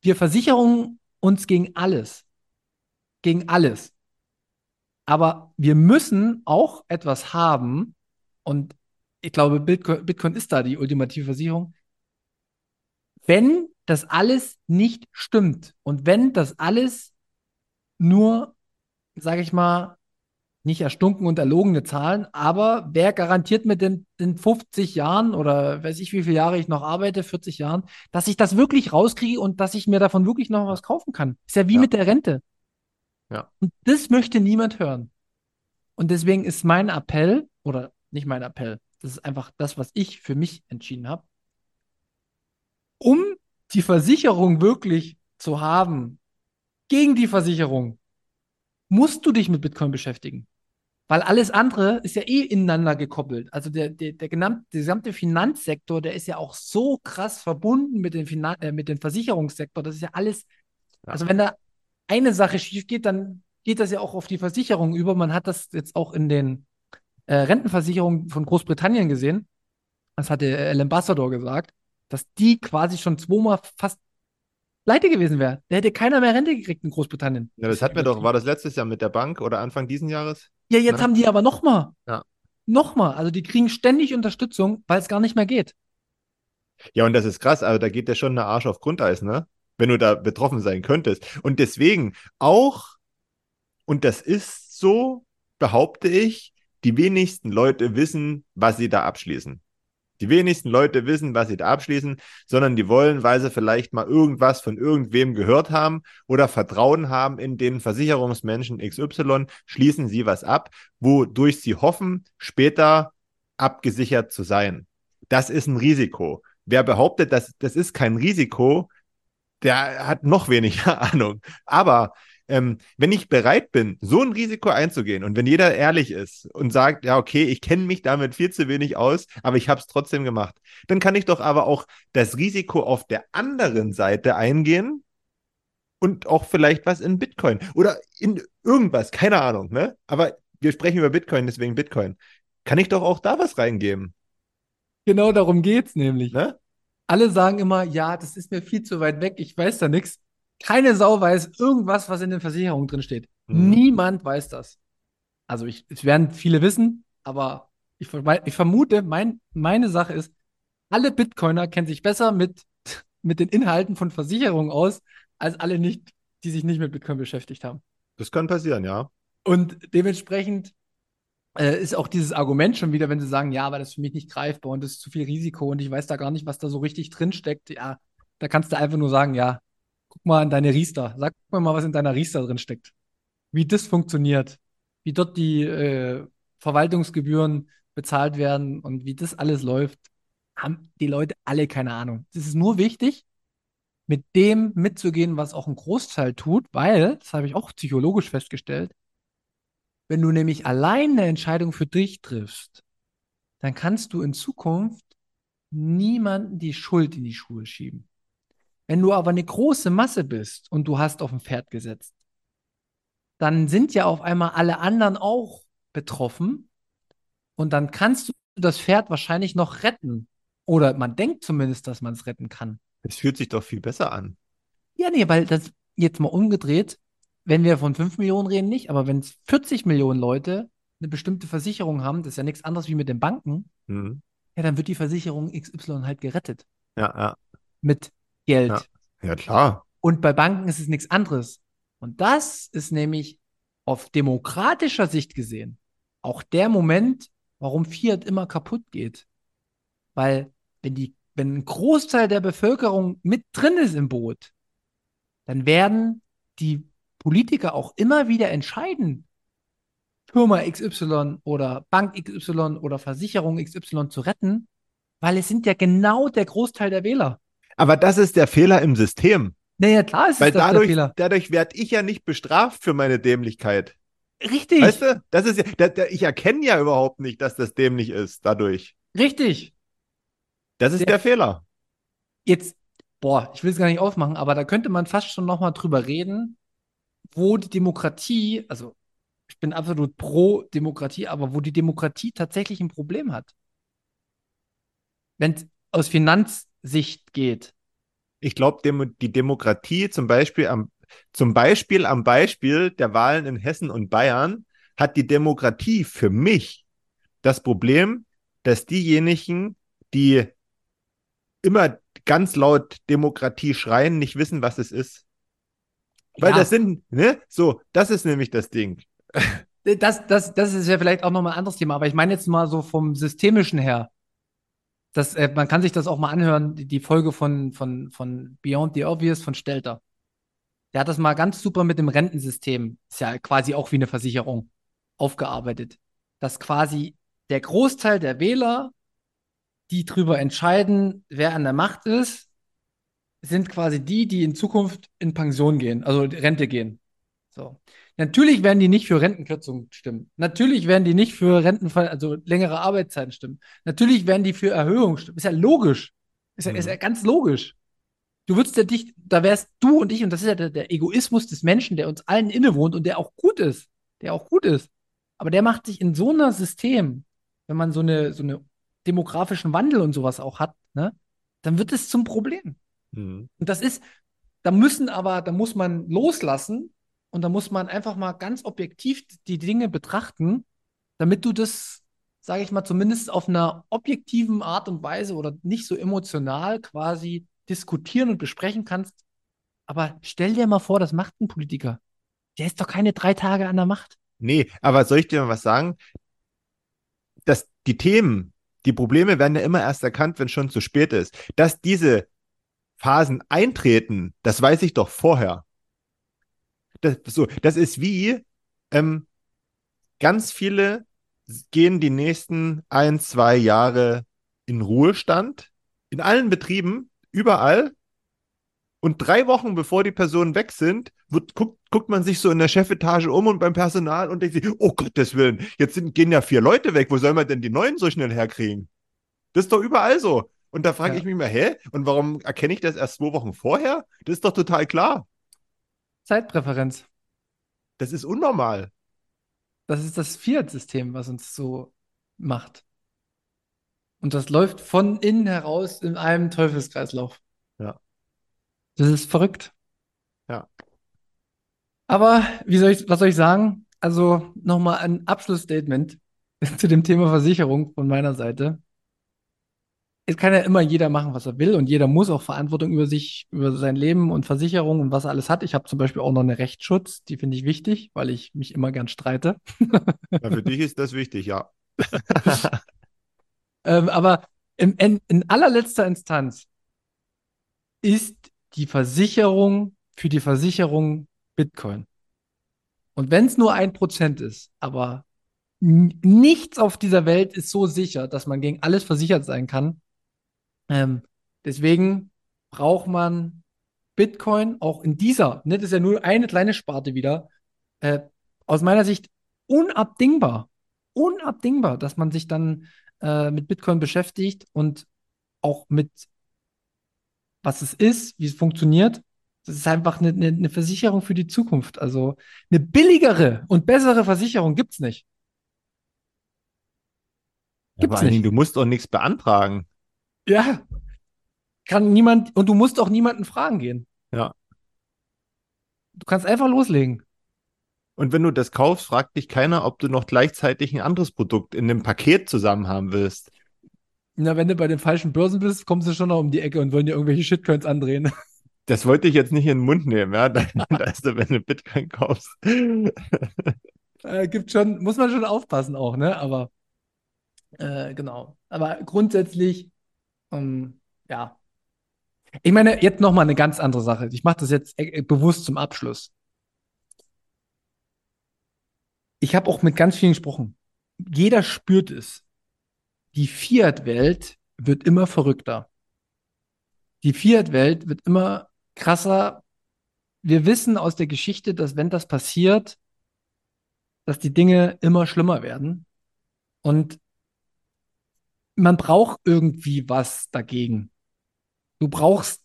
Wir versichern uns gegen alles. Gegen alles. Aber wir müssen auch etwas haben, und ich glaube, Bitcoin, Bitcoin ist da die ultimative Versicherung. Wenn das alles nicht stimmt und wenn das alles nur, sage ich mal, nicht erstunken und erlogene Zahlen, aber wer garantiert mir denn in 50 Jahren oder weiß ich, wie viele Jahre ich noch arbeite, 40 Jahren, dass ich das wirklich rauskriege und dass ich mir davon wirklich noch was kaufen kann? Ist ja wie ja. mit der Rente. Ja. Und das möchte niemand hören. Und deswegen ist mein Appell, oder nicht mein Appell, das ist einfach das, was ich für mich entschieden habe, um die Versicherung wirklich zu haben, gegen die Versicherung, musst du dich mit Bitcoin beschäftigen. Weil alles andere ist ja eh ineinander gekoppelt. Also der, der, der, gesamte, der gesamte Finanzsektor, der ist ja auch so krass verbunden mit dem, Finan äh, mit dem Versicherungssektor. Das ist ja alles, ja. also wenn da eine Sache schief geht, dann geht das ja auch auf die Versicherung über. Man hat das jetzt auch in den äh, Rentenversicherungen von Großbritannien gesehen. Das hatte El Ambassador gesagt, dass die quasi schon zweimal fast pleite gewesen wäre. Da hätte keiner mehr Rente gekriegt in Großbritannien. Ja, das hatten wir doch, war das letztes Jahr mit der Bank oder Anfang diesen Jahres? Ja, jetzt ne? haben die aber nochmal. Ja. Nochmal. Also die kriegen ständig Unterstützung, weil es gar nicht mehr geht. Ja, und das ist krass. Also da geht ja schon eine Arsch auf Grundeis, ne? Wenn du da betroffen sein könntest. Und deswegen auch, und das ist so, behaupte ich, die wenigsten Leute wissen, was sie da abschließen. Die wenigsten Leute wissen, was sie da abschließen, sondern die wollen, weil sie vielleicht mal irgendwas von irgendwem gehört haben oder Vertrauen haben in den Versicherungsmenschen XY, schließen sie was ab, wodurch sie hoffen, später abgesichert zu sein. Das ist ein Risiko. Wer behauptet, dass das ist kein Risiko, der hat noch weniger [LAUGHS] Ahnung. Aber ähm, wenn ich bereit bin, so ein Risiko einzugehen und wenn jeder ehrlich ist und sagt, ja, okay, ich kenne mich damit viel zu wenig aus, aber ich habe es trotzdem gemacht, dann kann ich doch aber auch das Risiko auf der anderen Seite eingehen und auch vielleicht was in Bitcoin oder in irgendwas, keine Ahnung, ne? Aber wir sprechen über Bitcoin, deswegen Bitcoin. Kann ich doch auch da was reingeben. Genau darum geht's nämlich. Ne? Alle sagen immer, ja, das ist mir viel zu weit weg, ich weiß da nichts. Keine Sau weiß irgendwas, was in den Versicherungen drin steht. Mhm. Niemand weiß das. Also ich, es werden viele wissen, aber ich, ich vermute, mein, meine Sache ist, alle Bitcoiner kennen sich besser mit, [LAUGHS] mit den Inhalten von Versicherungen aus, als alle nicht, die sich nicht mit Bitcoin beschäftigt haben. Das kann passieren, ja. Und dementsprechend äh, ist auch dieses Argument schon wieder, wenn sie sagen, ja, aber das ist für mich nicht greifbar und das ist zu viel Risiko und ich weiß da gar nicht, was da so richtig drin steckt. Ja, da kannst du einfach nur sagen, ja, guck mal in deine Riester. Sag mir mal, was in deiner Riester drin steckt. Wie das funktioniert. Wie dort die äh, Verwaltungsgebühren bezahlt werden und wie das alles läuft, haben die Leute alle keine Ahnung. Es ist nur wichtig, mit dem mitzugehen, was auch ein Großteil tut, weil, das habe ich auch psychologisch festgestellt, wenn du nämlich allein eine Entscheidung für dich triffst, dann kannst du in Zukunft niemanden die Schuld in die Schuhe schieben. Wenn du aber eine große Masse bist und du hast auf ein Pferd gesetzt, dann sind ja auf einmal alle anderen auch betroffen und dann kannst du das Pferd wahrscheinlich noch retten. Oder man denkt zumindest, dass man es retten kann. Es fühlt sich doch viel besser an. Ja, nee, weil das jetzt mal umgedreht, wenn wir von 5 Millionen reden, nicht, aber wenn es 40 Millionen Leute eine bestimmte Versicherung haben, das ist ja nichts anderes wie mit den Banken, mhm. ja, dann wird die Versicherung XY halt gerettet. Ja, ja. mit Geld. Ja. Ja, klar. Und bei Banken ist es nichts anderes. Und das ist nämlich auf demokratischer Sicht gesehen auch der Moment, warum Fiat immer kaputt geht. Weil wenn die, wenn ein Großteil der Bevölkerung mit drin ist im Boot, dann werden die Politiker auch immer wieder entscheiden, Firma XY oder Bank XY oder Versicherung XY zu retten, weil es sind ja genau der Großteil der Wähler. Aber das ist der Fehler im System. Naja, klar ist Weil es das dadurch, der Fehler. dadurch werde ich ja nicht bestraft für meine Dämlichkeit. Richtig, Weißt du? Das ist ja, da, da, ich erkenne ja überhaupt nicht, dass das dämlich ist dadurch. richtig. Das ist Der- der Fehler. Jetzt, boah, ich will es gar nicht aufmachen, aber da könnte man fast schon nochmal drüber reden, wo die Demokratie, also ich bin absolut pro Demokratie, aber wo die Demokratie tatsächlich ein Problem hat. Wenn es aus Finanzsicht geht. Ich glaube, die Demokratie zum Beispiel am, zum Beispiel am Beispiel der Wahlen in Hessen und Bayern hat die Demokratie für mich das Problem, dass diejenigen, die immer ganz laut Demokratie schreien, nicht wissen, was es ist. Weil Ja. das sind, ne? So, das ist nämlich das Ding. [LAUGHS] Das, das, das ist ja vielleicht auch nochmal ein anderes Thema, aber ich meine jetzt mal so vom Systemischen her. Das, äh, man kann sich das auch mal anhören, die, die Folge von, von, von Beyond the Obvious von Stelter. Der hat das mal ganz super mit dem Rentensystem, ist ja quasi auch wie eine Versicherung, aufgearbeitet. Dass quasi der Großteil der Wähler, die drüber entscheiden, wer an der Macht ist, sind quasi die, die in Zukunft in Pension gehen, also Rente gehen. So. Natürlich werden die nicht für Rentenkürzungen stimmen. Natürlich werden die nicht für Rentenfall, also längere Arbeitszeiten stimmen. Natürlich werden die für Erhöhungen stimmen. Ist ja logisch. Ist ja, ist ja ganz logisch. Du würdest ja dich, da wärst du und ich, und das ist ja der, der Egoismus des Menschen, der uns allen innewohnt und der auch gut ist. Der auch gut ist. Aber der macht sich in so einer System, wenn man so eine, so eine demografischen Wandel und sowas auch hat, ne, dann wird es zum Problem. Hm. Und das ist, da müssen aber, da muss man loslassen und da muss man einfach mal ganz objektiv die Dinge betrachten, damit du das, sage ich mal, zumindest auf einer objektiven Art und Weise oder nicht so emotional quasi diskutieren und besprechen kannst. Aber stell dir mal vor, das macht ein Politiker. Der ist doch keine drei Tage an der Macht. Nee, aber soll ich dir mal was sagen? Dass die Themen, die Probleme werden ja immer erst erkannt, wenn schon zu spät ist. Dass diese Phasen eintreten, das weiß ich doch vorher. Das, so, das ist wie ähm, ganz viele gehen die nächsten ein, zwei Jahre in Ruhestand, in allen Betrieben, überall. Und drei Wochen bevor die Personen weg sind, wird, guckt, guckt man sich so in der Chefetage um und beim Personal und denkt sich, oh Gottes Willen, jetzt sind, gehen ja vier Leute weg, wo soll man denn die neuen so schnell herkriegen? Das ist doch überall so. Und da frage Ja. ich mich mal, hä? Und warum erkenne ich das erst zwei Wochen vorher? Das ist doch total klar. Zeitpräferenz. Das ist unnormal. Das ist das Fiat-System, was uns so macht. Und das läuft von innen heraus in einem Teufelskreislauf. Ja. Das ist verrückt. Ja. Aber wie soll ich, was soll ich sagen? Also nochmal ein Abschlussstatement [LAUGHS] zu dem Thema Versicherung von meiner Seite. Es kann ja immer jeder machen, was er will und jeder muss auch Verantwortung über sich, über sein Leben und Versicherung und was er alles hat. Ich habe zum Beispiel auch noch einen Rechtsschutz, die finde ich wichtig, weil ich mich immer gern streite. [LAUGHS] Ja, für dich ist das wichtig, ja. [LAUGHS] [LAUGHS] Ähm, aber in, in, in allerletzter Instanz ist die Versicherung für die Versicherung Bitcoin. Und wenn es nur ein Prozent ist, aber nichts auf dieser Welt ist so sicher, dass man gegen alles versichert sein kann. Ähm, deswegen braucht man Bitcoin auch in dieser, ne, das ist ja nur eine kleine Sparte wieder, äh, aus meiner Sicht unabdingbar. Unabdingbar, dass man sich dann äh, mit Bitcoin beschäftigt und auch mit was es ist, wie es funktioniert. Das ist einfach eine, eine, eine Versicherung für die Zukunft. Also eine billigere und bessere Versicherung gibt es nicht. Ja, Gibt's vor allen Dingen, nicht. du musst doch nichts beantragen. Ja. Kann niemand, und du musst auch niemanden fragen gehen. Ja. Du kannst einfach loslegen. Und wenn du das kaufst, fragt dich keiner, ob du noch gleichzeitig ein anderes Produkt in dem Paket zusammen haben willst. Na, wenn du bei den falschen Börsen bist, kommst du schon noch um die Ecke und wollen dir irgendwelche Shitcoins andrehen. Das wollte ich jetzt nicht in den Mund nehmen, ja. Da, da ist du, wenn du Bitcoin kaufst. [LAUGHS] Äh, gibt schon, muss man schon aufpassen auch, ne? Aber äh, genau. Aber grundsätzlich, ähm, ja. Ich meine, jetzt nochmal eine ganz andere Sache. Ich mache das jetzt äh, bewusst zum Abschluss. Ich habe auch mit ganz vielen gesprochen. Jeder spürt es. Die Fiat-Welt wird immer verrückter. Die Fiat-Welt wird immer krasser. Wir wissen aus der Geschichte, dass wenn das passiert, dass die Dinge immer schlimmer werden. Und man braucht irgendwie was dagegen. Du brauchst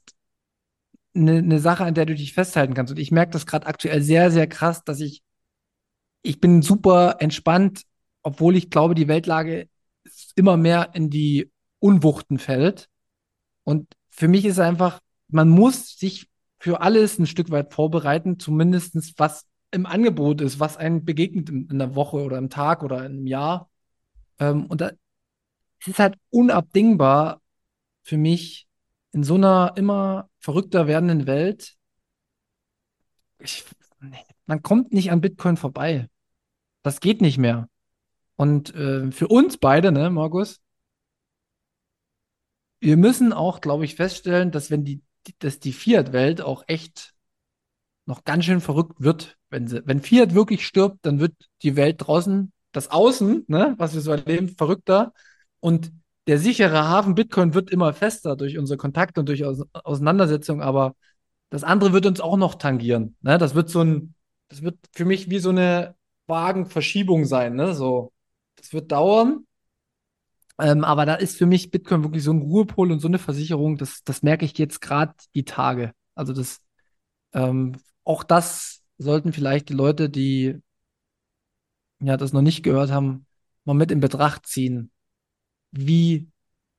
eine, eine Sache, an der du dich festhalten kannst. Und ich merke das gerade aktuell sehr, sehr krass, dass ich, ich bin super entspannt, obwohl ich glaube, die Weltlage immer mehr in die Unwuchten fällt. Und für mich ist einfach, man muss sich für alles ein Stück weit vorbereiten, zumindest was im Angebot ist, was einem begegnet in, in der Woche oder im Tag oder im Jahr. Ähm, und da, es ist halt unabdingbar für mich in so einer immer verrückter werdenden Welt. Ich, man kommt nicht an Bitcoin vorbei. Das geht nicht mehr. Und äh, für uns beide, ne, Markus, wir müssen auch, glaube ich, feststellen, dass wenn die, dass die Fiat-Welt auch echt noch ganz schön verrückt wird, wenn sie, wenn Fiat wirklich stirbt, dann wird die Welt draußen, das Außen, ne, was wir so erleben, verrückter. Und der sichere Hafen Bitcoin wird immer fester durch unsere Kontakte und durch Aus Auseinandersetzungen, aber das andere wird uns auch noch tangieren. Ne? Das wird so ein, das wird für mich wie so eine Wagenverschiebung sein. Ne? So, das wird dauern. Ähm, aber da ist für mich Bitcoin wirklich so ein Ruhepol und so eine Versicherung, das, das merke ich jetzt gerade die Tage. Also das, ähm, auch das sollten vielleicht die Leute, die ja das noch nicht gehört haben, mal mit in Betracht ziehen. Wie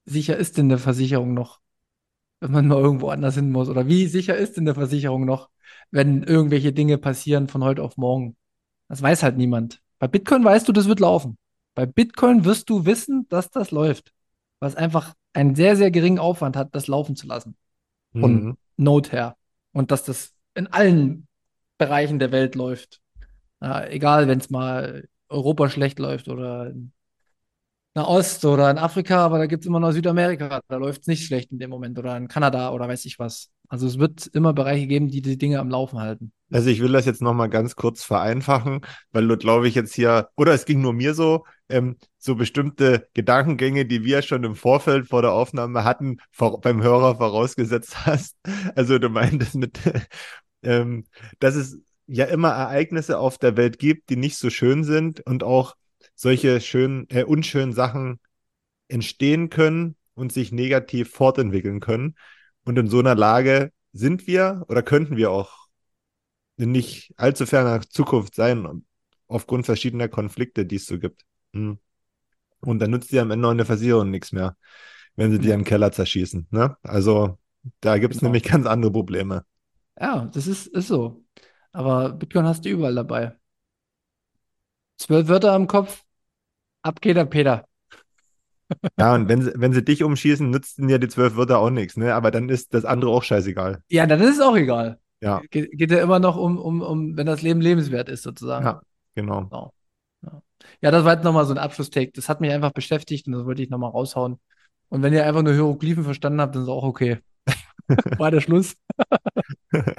sicher ist denn eine Versicherung noch, wenn man mal irgendwo anders hin muss? Oder wie sicher ist denn eine Versicherung noch, wenn irgendwelche Dinge passieren von heute auf morgen? Das weiß halt niemand. Bei Bitcoin weißt du, das wird laufen. Bei Bitcoin wirst du wissen, dass das läuft. Was einfach einen sehr, sehr geringen Aufwand hat, das laufen zu lassen. Von mhm. Node her. Und dass das in allen Bereichen der Welt läuft. Ja, egal, wenn es mal Europa schlecht läuft oder in Ost oder in Afrika, aber da gibt es immer noch Südamerika. Da läuft es nicht schlecht in dem Moment oder in Kanada oder weiß ich was. Also es wird immer Bereiche geben, die die Dinge am Laufen halten. Also ich will das jetzt nochmal ganz kurz vereinfachen, weil du, glaube ich, jetzt hier, oder es ging nur mir so, ähm, so bestimmte Gedankengänge, die wir schon im Vorfeld vor der Aufnahme hatten, vor, beim Hörer vorausgesetzt [LAUGHS] hast. Also du meintest mit, [LAUGHS] ähm, dass es ja immer Ereignisse auf der Welt gibt, die nicht so schön sind und auch solche schönen, äh, unschönen Sachen entstehen können und sich negativ fortentwickeln können. Und in so einer Lage sind wir oder könnten wir auch in nicht allzu ferner Zukunft sein, aufgrund verschiedener Konflikte, die es so gibt. Hm. Und dann nutzt dir am Ende eine Versicherung nichts mehr, wenn sie dir im Keller zerschießen. Ne? Also da gibt es genau. nämlich ganz andere Probleme. Ja, das ist, ist so. Aber Bitcoin hast du überall dabei. Zwölf Wörter am Kopf, ab geht der Peter. [LAUGHS] Ja, und wenn sie, wenn sie dich umschießen, nützen ja die zwölf Wörter auch nichts, ne? Aber dann ist das andere auch scheißegal. Ja, dann ist es auch egal. Ja. Ge geht ja immer noch um, um, um, wenn das Leben lebenswert ist, sozusagen. Ja, genau. genau. Ja. ja, das war jetzt nochmal so ein Abschlusstake. Das hat mich einfach beschäftigt und das wollte ich nochmal raushauen. Und wenn ihr einfach nur Hieroglyphen verstanden habt, dann ist auch okay. [LAUGHS] war der Schluss. [LAUGHS]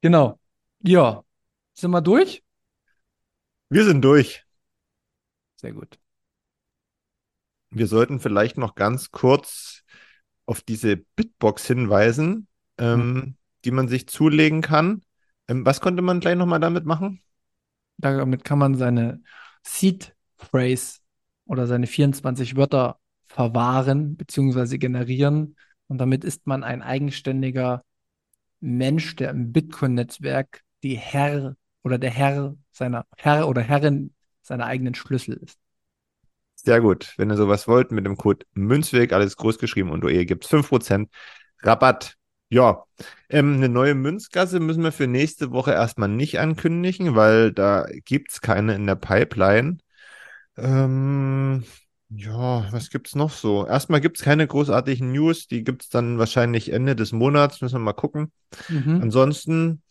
genau. Ja. Sind wir durch? Wir sind durch. Sehr gut. Wir sollten vielleicht noch ganz kurz auf diese Bitbox hinweisen, ähm, mhm. die man sich zulegen kann. Ähm, was konnte man gleich nochmal damit machen? Damit kann man seine Seed Phrase oder seine 24 Wörter verwahren bzw. generieren. Und damit ist man ein eigenständiger Mensch, der im Bitcoin-Netzwerk die Herr oder der Herr seiner Herr oder Herrin seiner eigenen Schlüssel ist. Sehr gut. Wenn ihr sowas wollt, mit dem Code Münzweg, alles groß geschrieben und OE gibt es 5% Rabatt. Ja, ähm, eine neue Münzgasse müssen wir für nächste Woche erstmal nicht ankündigen, weil da gibt es keine in der Pipeline. Ähm, ja, was gibt's noch so? Erstmal gibt's keine großartigen News, die gibt's dann wahrscheinlich Ende des Monats, müssen wir mal gucken. Mhm. Ansonsten,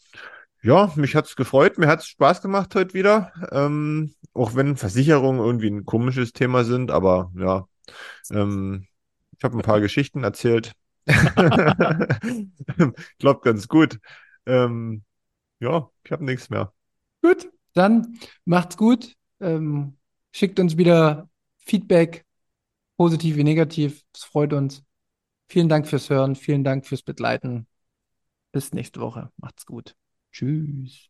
ja, mich hat's gefreut, mir hat's Spaß gemacht heute wieder. Ähm, auch wenn Versicherungen irgendwie ein komisches Thema sind, aber ja, ähm, ich habe ein paar Geschichten erzählt. [LAUGHS] Klappt ganz gut. Ähm, ja, ich habe nichts mehr. Gut, dann macht's gut. Ähm, schickt uns wieder Feedback, positiv wie negativ. Es freut uns. Vielen Dank fürs Hören, vielen Dank fürs Begleiten. Bis nächste Woche. Macht's gut. Tschüss.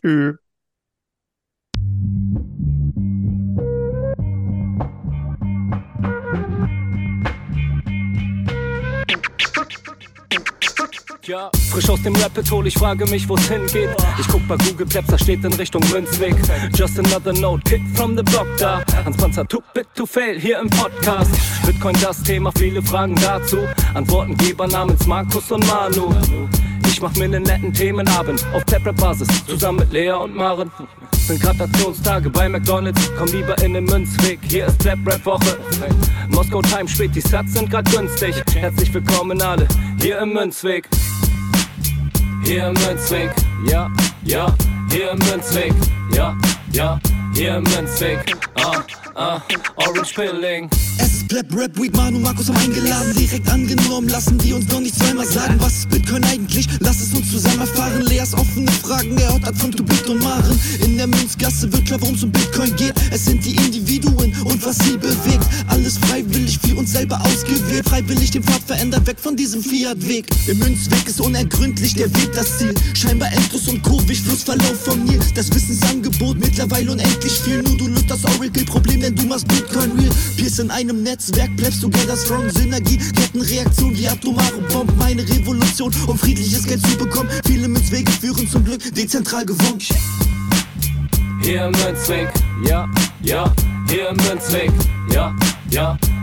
Tschüss. Ja, frisch aus dem Rapid Hole, ich frage mich, wo's hingeht. Ich guck bei Google Maps, da steht in Richtung Münzweg. Just another note, Kid from the Block da. Hans Panzer, too bit to fail, hier im Podcast. Bitcoin das Thema, viele Fragen dazu. Antwortengeber namens Markus und Manu. Ich mach mir nen netten Themenabend auf Taprap-Basis, zusammen mit Lea und Maren. Sind Gratationstage bei McDonalds, komm lieber in den Münzweg, hier ist Flap Rap Woche. Moskau Time spät, die Sats sind grad günstig. Herzlich willkommen alle, hier im Münzweg. Hier im Münzweg, ja, ja, hier im Münzweg, ja, ja, hier im Münzweg, ah, ah, Orange Pilling. Es ist Pleb, Rap, Weed, Manu, Markus haben eingeladen, direkt angenommen, lassen die uns doch nicht zweimal sagen, was ist Bitcoin eigentlich? Lass es uns zusammen erfahren, Leas offene Fragen, er hat von Tubit und Maren. In der Münzgasse wird klar, worum es um Bitcoin geht, es sind die Individuen und was sie bewegt. Alles freiwillig für uns selber ausgewählt, freiwillig den Pfad verändert, weg von diesem Fiat-Weg. Im Münzweg ist unergründlich der Weg das Ziel, scheinbar endlos und kurvig, Flussverlauf von Nil. Das Wissensangebot mittlerweile unendlich viel, nur du löst das Oracle-Problem, denn du machst Bitcoin real. Peers in einem Netzwerk, bleibst du together strong, Synergie, Kettenreaktion wie atomare Bomben, meine Revolution, um friedliches Geld zu bekommen. Viele Münzwege führen zum Glück dezentral gewonnen. Hier Münzweg, ja, ja, hier Münzweg, ja, ja,